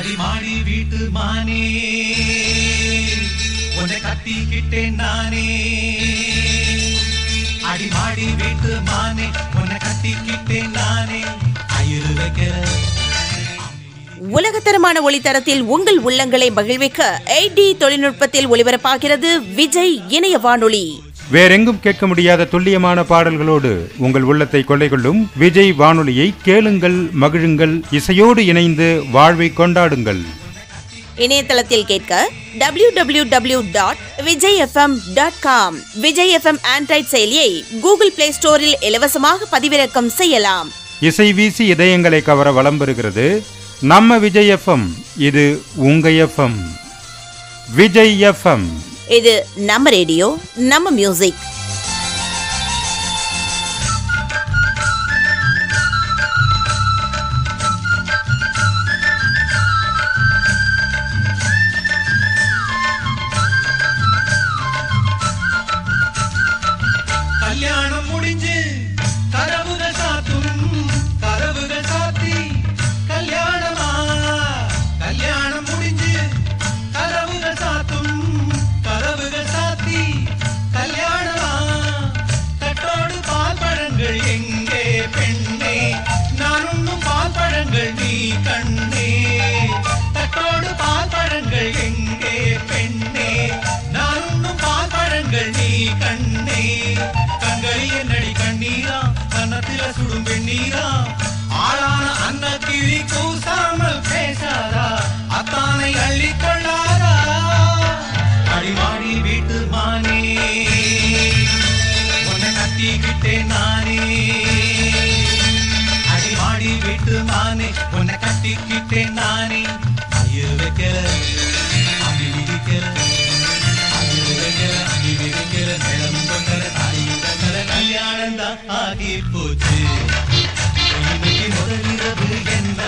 மாடி மாடி வீட்டு மானே. உன்னை கத்திக்கிட்டேன் நானே. அடி மாடி வீட்டு மானே உன்னை கத்திக்கிட்டேன் நானே. அயிறு வைக்கிற உலகத்தரமான ஒளித்தரத்தில் உங்கள் உள்ளங்களை மகிழ்விக்க எயிட் தொழில்நுட்பத்தில் ஒளிபரப்பாகிறது விஜய் இணைய வானொலி வேறெங்கும் கேட்க முடியாத துல்லியமான பாடல்களோடு உங்கள் உள்ளத்தை கொள்ளை கொள்ளும் விஜய் வானொலியை கேளுங்கள் மகிழுங்கள் இசையோடு இணைந்து வாழ்வை கொண்டாடுங்கள். இணையதளத்தில் கேட்க W W W dot Vijay FM dot com Vijay FM Android செயலியை கூகுள் பிளே ஸ்டோரில் இலவசமாக பதிவிறக்கம் செய்யலாம். இசை வீசி இதயங்களை கவர வலம் பெறுகிறது நம்ம விஜய் எஃப்எம் இது உங்க எஃப்எம். விஜய் எஃப்எம். இது நம்ம ரேடியோ நம்ம மியூசிக் கல்யாணம் உன்னை கட்டிக்கிட்டேன் நானே. அயு வைக்கிற அடி விதிக்கிற அயு வைக்கிற அடி விதிக்கிற நிலம் கொண்டர தாய் தக்கற கல்யாணம் தான் ஆகி போச்சு இன்னைக்கு முதலிரவு என்ன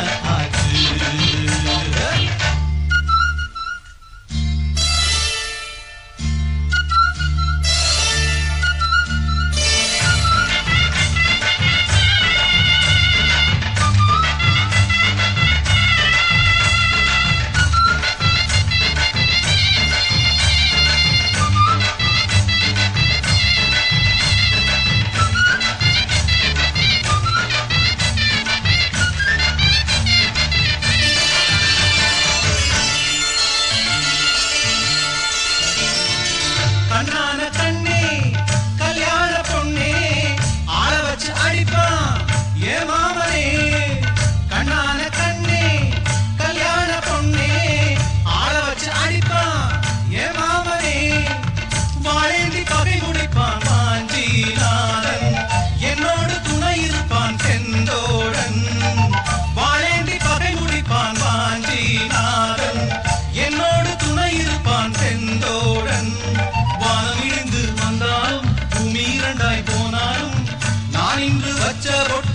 ಚರೋಟ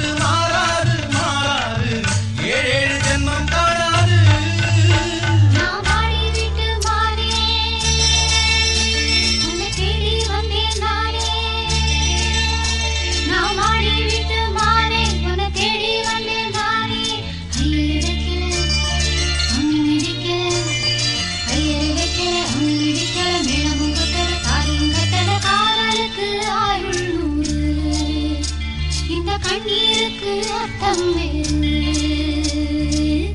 கண்ணீருக்கு அர்த்தம் வேறு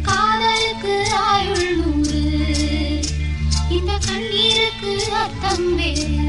காதலுக்கு ஆயுள் நூறு. இந்த கண்ணீருக்கு அர்த்தம் வேறு.